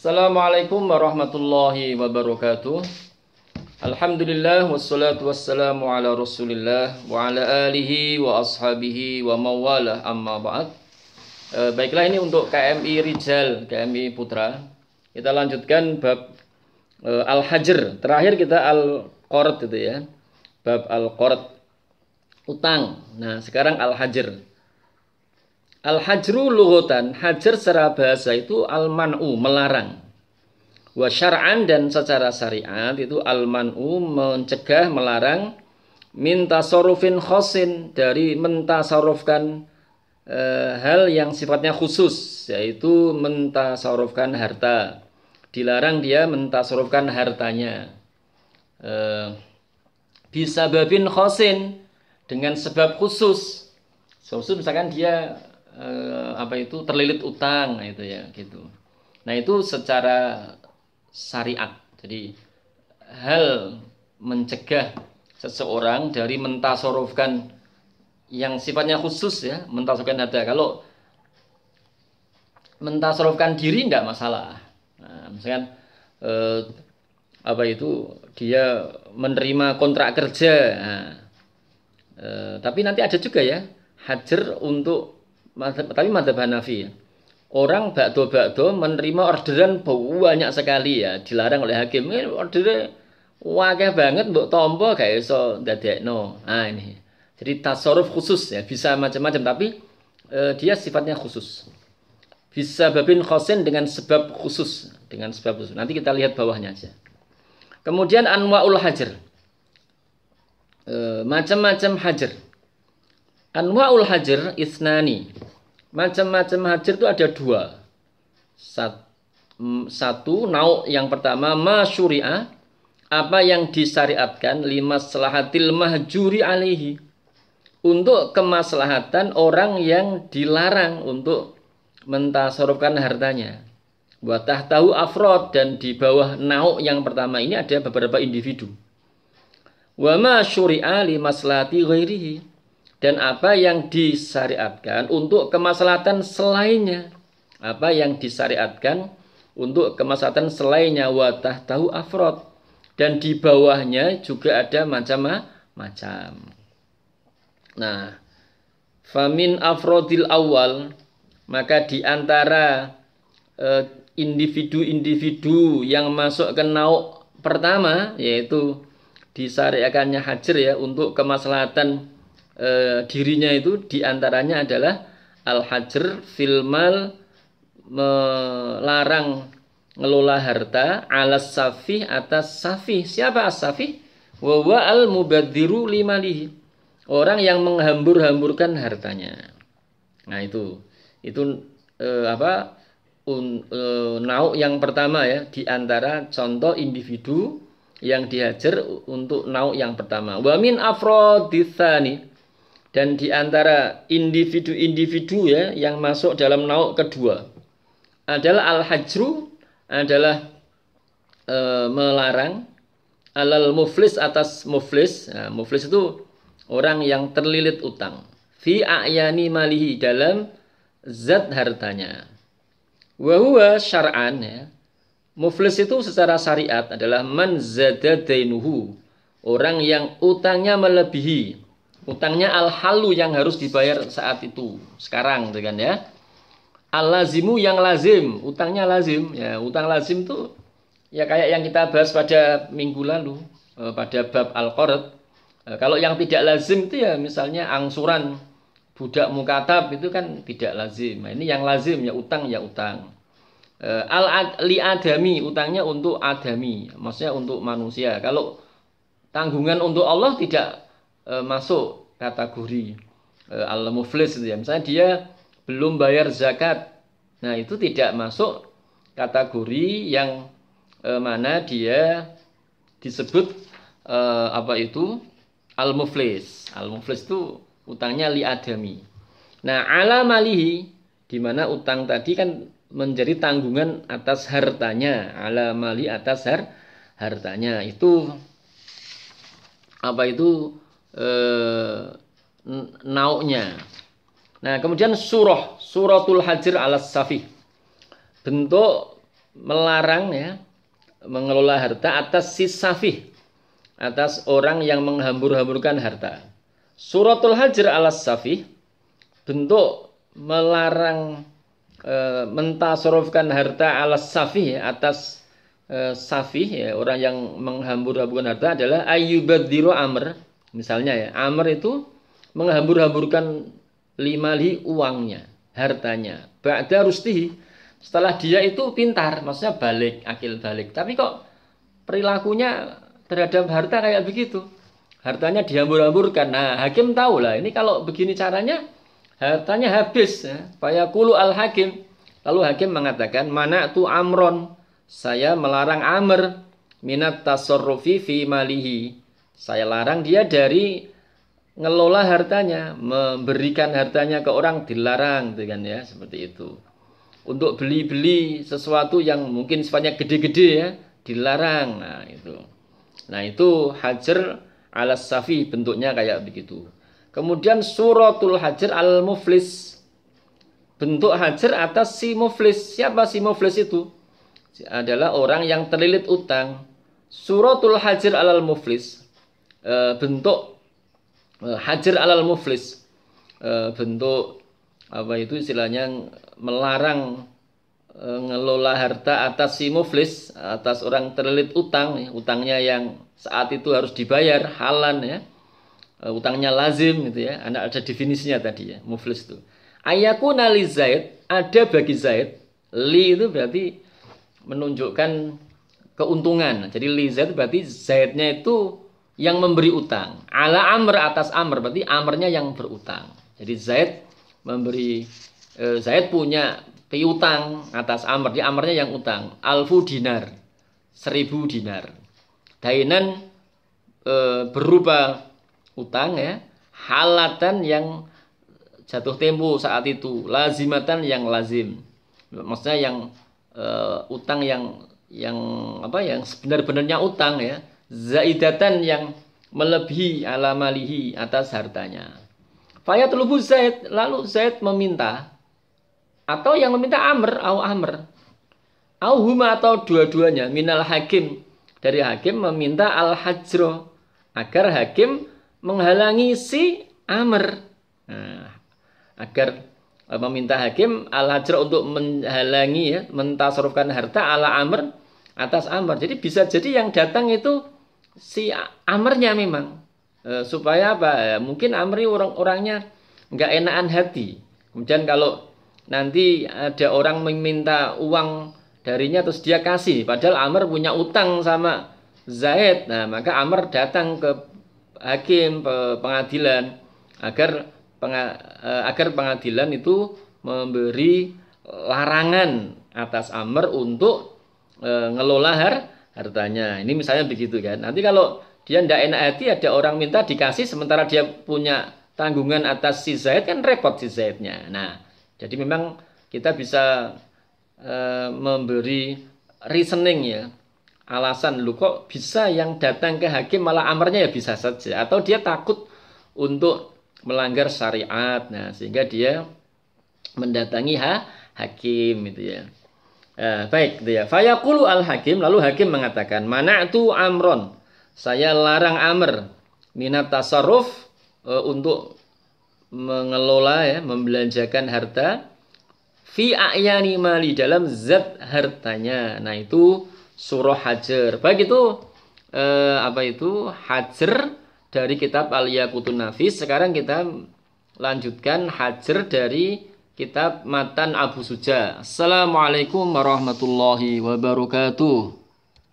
Assalamualaikum warahmatullahi wabarakatuh. Alhamdulillah wassalatu wassalamu ala Rasulillah wa ala alihi wa ashabihi wa mawalah amma ba'd. E, baiklah ini untuk KMI Rijal, KMI Putra. Kita lanjutkan bab e, Al-Hajr. Terakhir kita Al-Qard itu ya. Bab Al-Qard utang. Nah, sekarang Al-Hajr. Al-hajru lughatan, hajar secara bahasa itu al-man'u, melarang. Wa dan secara syariat itu al-man'u mencegah, melarang minta sorufin khosin dari mentasarufkan e, hal yang sifatnya khusus yaitu mentasarufkan harta. Dilarang dia mentasarufkan hartanya. E, bisa babin khosin dengan sebab khusus. Khusus misalkan dia eh, apa itu terlilit utang itu ya gitu. Nah itu secara syariat. Jadi hal mencegah seseorang dari mentasorofkan yang sifatnya khusus ya, mentasorofkan ada. Kalau mentasorofkan diri tidak masalah. Nah, misalkan eh, apa itu dia menerima kontrak kerja. Nah, eh, tapi nanti ada juga ya hajar untuk tapi madhab Hanafi ya. Orang bakdo-bakdo menerima orderan banyak sekali ya, dilarang oleh hakim. Ini ordernya wakil banget mbok tombo gak iso no Nah ini. Jadi tasarruf khusus ya, bisa macam-macam tapi eh, dia sifatnya khusus. Bisa babin khosin dengan sebab khusus, dengan sebab khusus. Nanti kita lihat bawahnya aja. Kemudian anwaul hajar. E, macam-macam hajar. Anwaul hajar isnani. Macam-macam hajar itu ada dua. Satu, nauk yang pertama masyuri'ah. Apa yang disyariatkan lima selahatil mahjuri alaihi. Untuk kemaslahatan orang yang dilarang untuk mentasarufkan hartanya. Watah tahu afrod dan di bawah nauk yang pertama ini ada beberapa individu. Wa ma syuri'a li maslahati ghairihi dan apa yang disyariatkan untuk kemaslahatan selainnya. Apa yang disyariatkan untuk kemaslahatan selainnya watah tahu afrod dan di bawahnya juga ada macam-macam. Nah, famin afrodil awal maka di antara eh, individu-individu yang masuk ke nauk pertama yaitu disyariatkannya hajar ya untuk kemaslahatan e, dirinya itu di antaranya adalah al-hajr filmal melarang ngelola harta alas safi atas safi. Siapa as safi? Wawa al mubadiru limalihi. Orang yang menghambur-hamburkan hartanya. Nah itu. Itu e, apa un, e, nauk yang pertama ya di antara contoh individu yang dihajar untuk nauk yang pertama. Wamin afrodithani dan di antara individu-individu ya yang masuk dalam nauk kedua adalah al-hajru adalah e, melarang alal muflis atas muflis. Nah, muflis itu orang yang terlilit utang. Fi a'yani malihi dalam zat hartanya. Wa syar'an ya. Muflis itu secara syariat adalah man zada dainuhu. Orang yang utangnya melebihi Utangnya al-halu yang harus dibayar saat itu, sekarang gitu kan ya. Al-lazimu yang lazim, utangnya lazim. Ya, utang lazim tuh ya kayak yang kita bahas pada minggu lalu eh, pada bab al-qard. Eh, kalau yang tidak lazim itu ya misalnya angsuran budak mukatab itu kan tidak lazim. Nah, ini yang lazim ya utang ya utang. Eh, al li adami utangnya untuk adami, maksudnya untuk manusia. Kalau tanggungan untuk Allah tidak e, masuk kategori e, al-muflis gitu ya. Misalnya dia belum bayar zakat. Nah, itu tidak masuk kategori yang e, mana dia disebut e, apa itu al-muflis. Al-muflis itu utangnya li adami. Nah, ala malihi di mana utang tadi kan menjadi tanggungan atas hartanya, ala mali atas har, hartanya. Itu apa itu eh, nauknya. Nah, kemudian surah, suratul hajir ala safi. Bentuk melarang ya mengelola harta atas si safih atas orang yang menghambur-hamburkan harta. Suratul Hajar alas safih bentuk melarang e, mentasarufkan harta alas safih ya, atas e, safih ya, orang yang menghambur-hamburkan harta adalah ayyubadiru amr. Misalnya ya, amr itu menghambur-hamburkan lima li uangnya, hartanya. Ba'da rustihi setelah dia itu pintar, maksudnya balik, akil balik. Tapi kok perilakunya terhadap harta kayak begitu. Hartanya dihambur-hamburkan. Nah, hakim tahu lah, ini kalau begini caranya, hartanya habis. Ya. kulu al-hakim. Lalu hakim mengatakan, mana tu amron. Saya melarang amr minat tasorrufi fi malihi. Saya larang dia dari ngelola hartanya, memberikan hartanya ke orang dilarang, gitu kan ya, seperti itu. Untuk beli-beli sesuatu yang mungkin sifatnya gede-gede ya dilarang. Nah itu. Nah itu hajar ala safi bentuknya kayak begitu. Kemudian suratul hajar al muflis bentuk hajar atas si muflis. Siapa si muflis itu? Adalah orang yang terlilit utang. Suratul hajar al muflis e, bentuk e, hajar al muflis. E, bentuk apa itu istilahnya melarang ngelola harta atas si muflis atas orang terlilit utang ya, utangnya yang saat itu harus dibayar halan ya. Utangnya lazim gitu ya. Anda ada definisinya tadi ya muflis itu. Ayaku nali zaid ada bagi zaid li itu berarti menunjukkan keuntungan. Jadi li zaid berarti zaidnya itu yang memberi utang ala amr atas amr berarti amrnya yang berutang jadi zaid memberi e, Zaid punya piutang atas Amr, di Amrnya yang utang, alfu dinar, seribu dinar. Dainan e, berupa utang ya, halatan yang jatuh tempo saat itu, lazimatan yang lazim. Maksudnya yang e, utang yang yang apa yang sebenar-benarnya utang ya, zaidatan yang melebihi alamalihi atas hartanya. Fayatlubu Zaid, lalu Zaid meminta atau yang meminta Amr, au Amr. Au huma atau dua-duanya minal hakim dari hakim meminta al hajro agar hakim menghalangi si Amr. Nah, agar e, meminta hakim al hajro untuk menghalangi ya, mentasarufkan harta ala Amr atas Amr. Jadi bisa jadi yang datang itu si Amrnya memang. E, supaya apa? Ya, mungkin Amri orang-orangnya nggak enakan hati. Kemudian kalau nanti ada orang meminta uang darinya terus dia kasih. Padahal Amr punya utang sama Zaid. Nah maka Amr datang ke hakim pengadilan agar e, agar pengadilan itu memberi larangan atas Amr untuk e, ngelola har hartanya. Ini misalnya begitu kan. Nanti kalau dia tidak enak hati ada orang minta dikasih sementara dia punya tanggungan atas si Zaid kan repot si Zaidnya. Nah, jadi memang kita bisa e, memberi reasoning ya. Alasan lu kok bisa yang datang ke hakim malah amarnya ya bisa saja? Atau dia takut untuk melanggar syariat. Nah sehingga dia mendatangi ha, hakim itu ya eh, baik ya fayaqulu al hakim lalu hakim mengatakan mana itu amron saya larang Amr minat tasarruf e, untuk mengelola ya, membelanjakan harta fi ayani mali dalam zat hartanya. Nah, itu surah Hajar. Baik itu e, apa itu? Hajar dari kitab Al-Yaqutun Nafis. Sekarang kita lanjutkan Hajar dari kitab Matan Abu Suja. Assalamualaikum warahmatullahi wabarakatuh.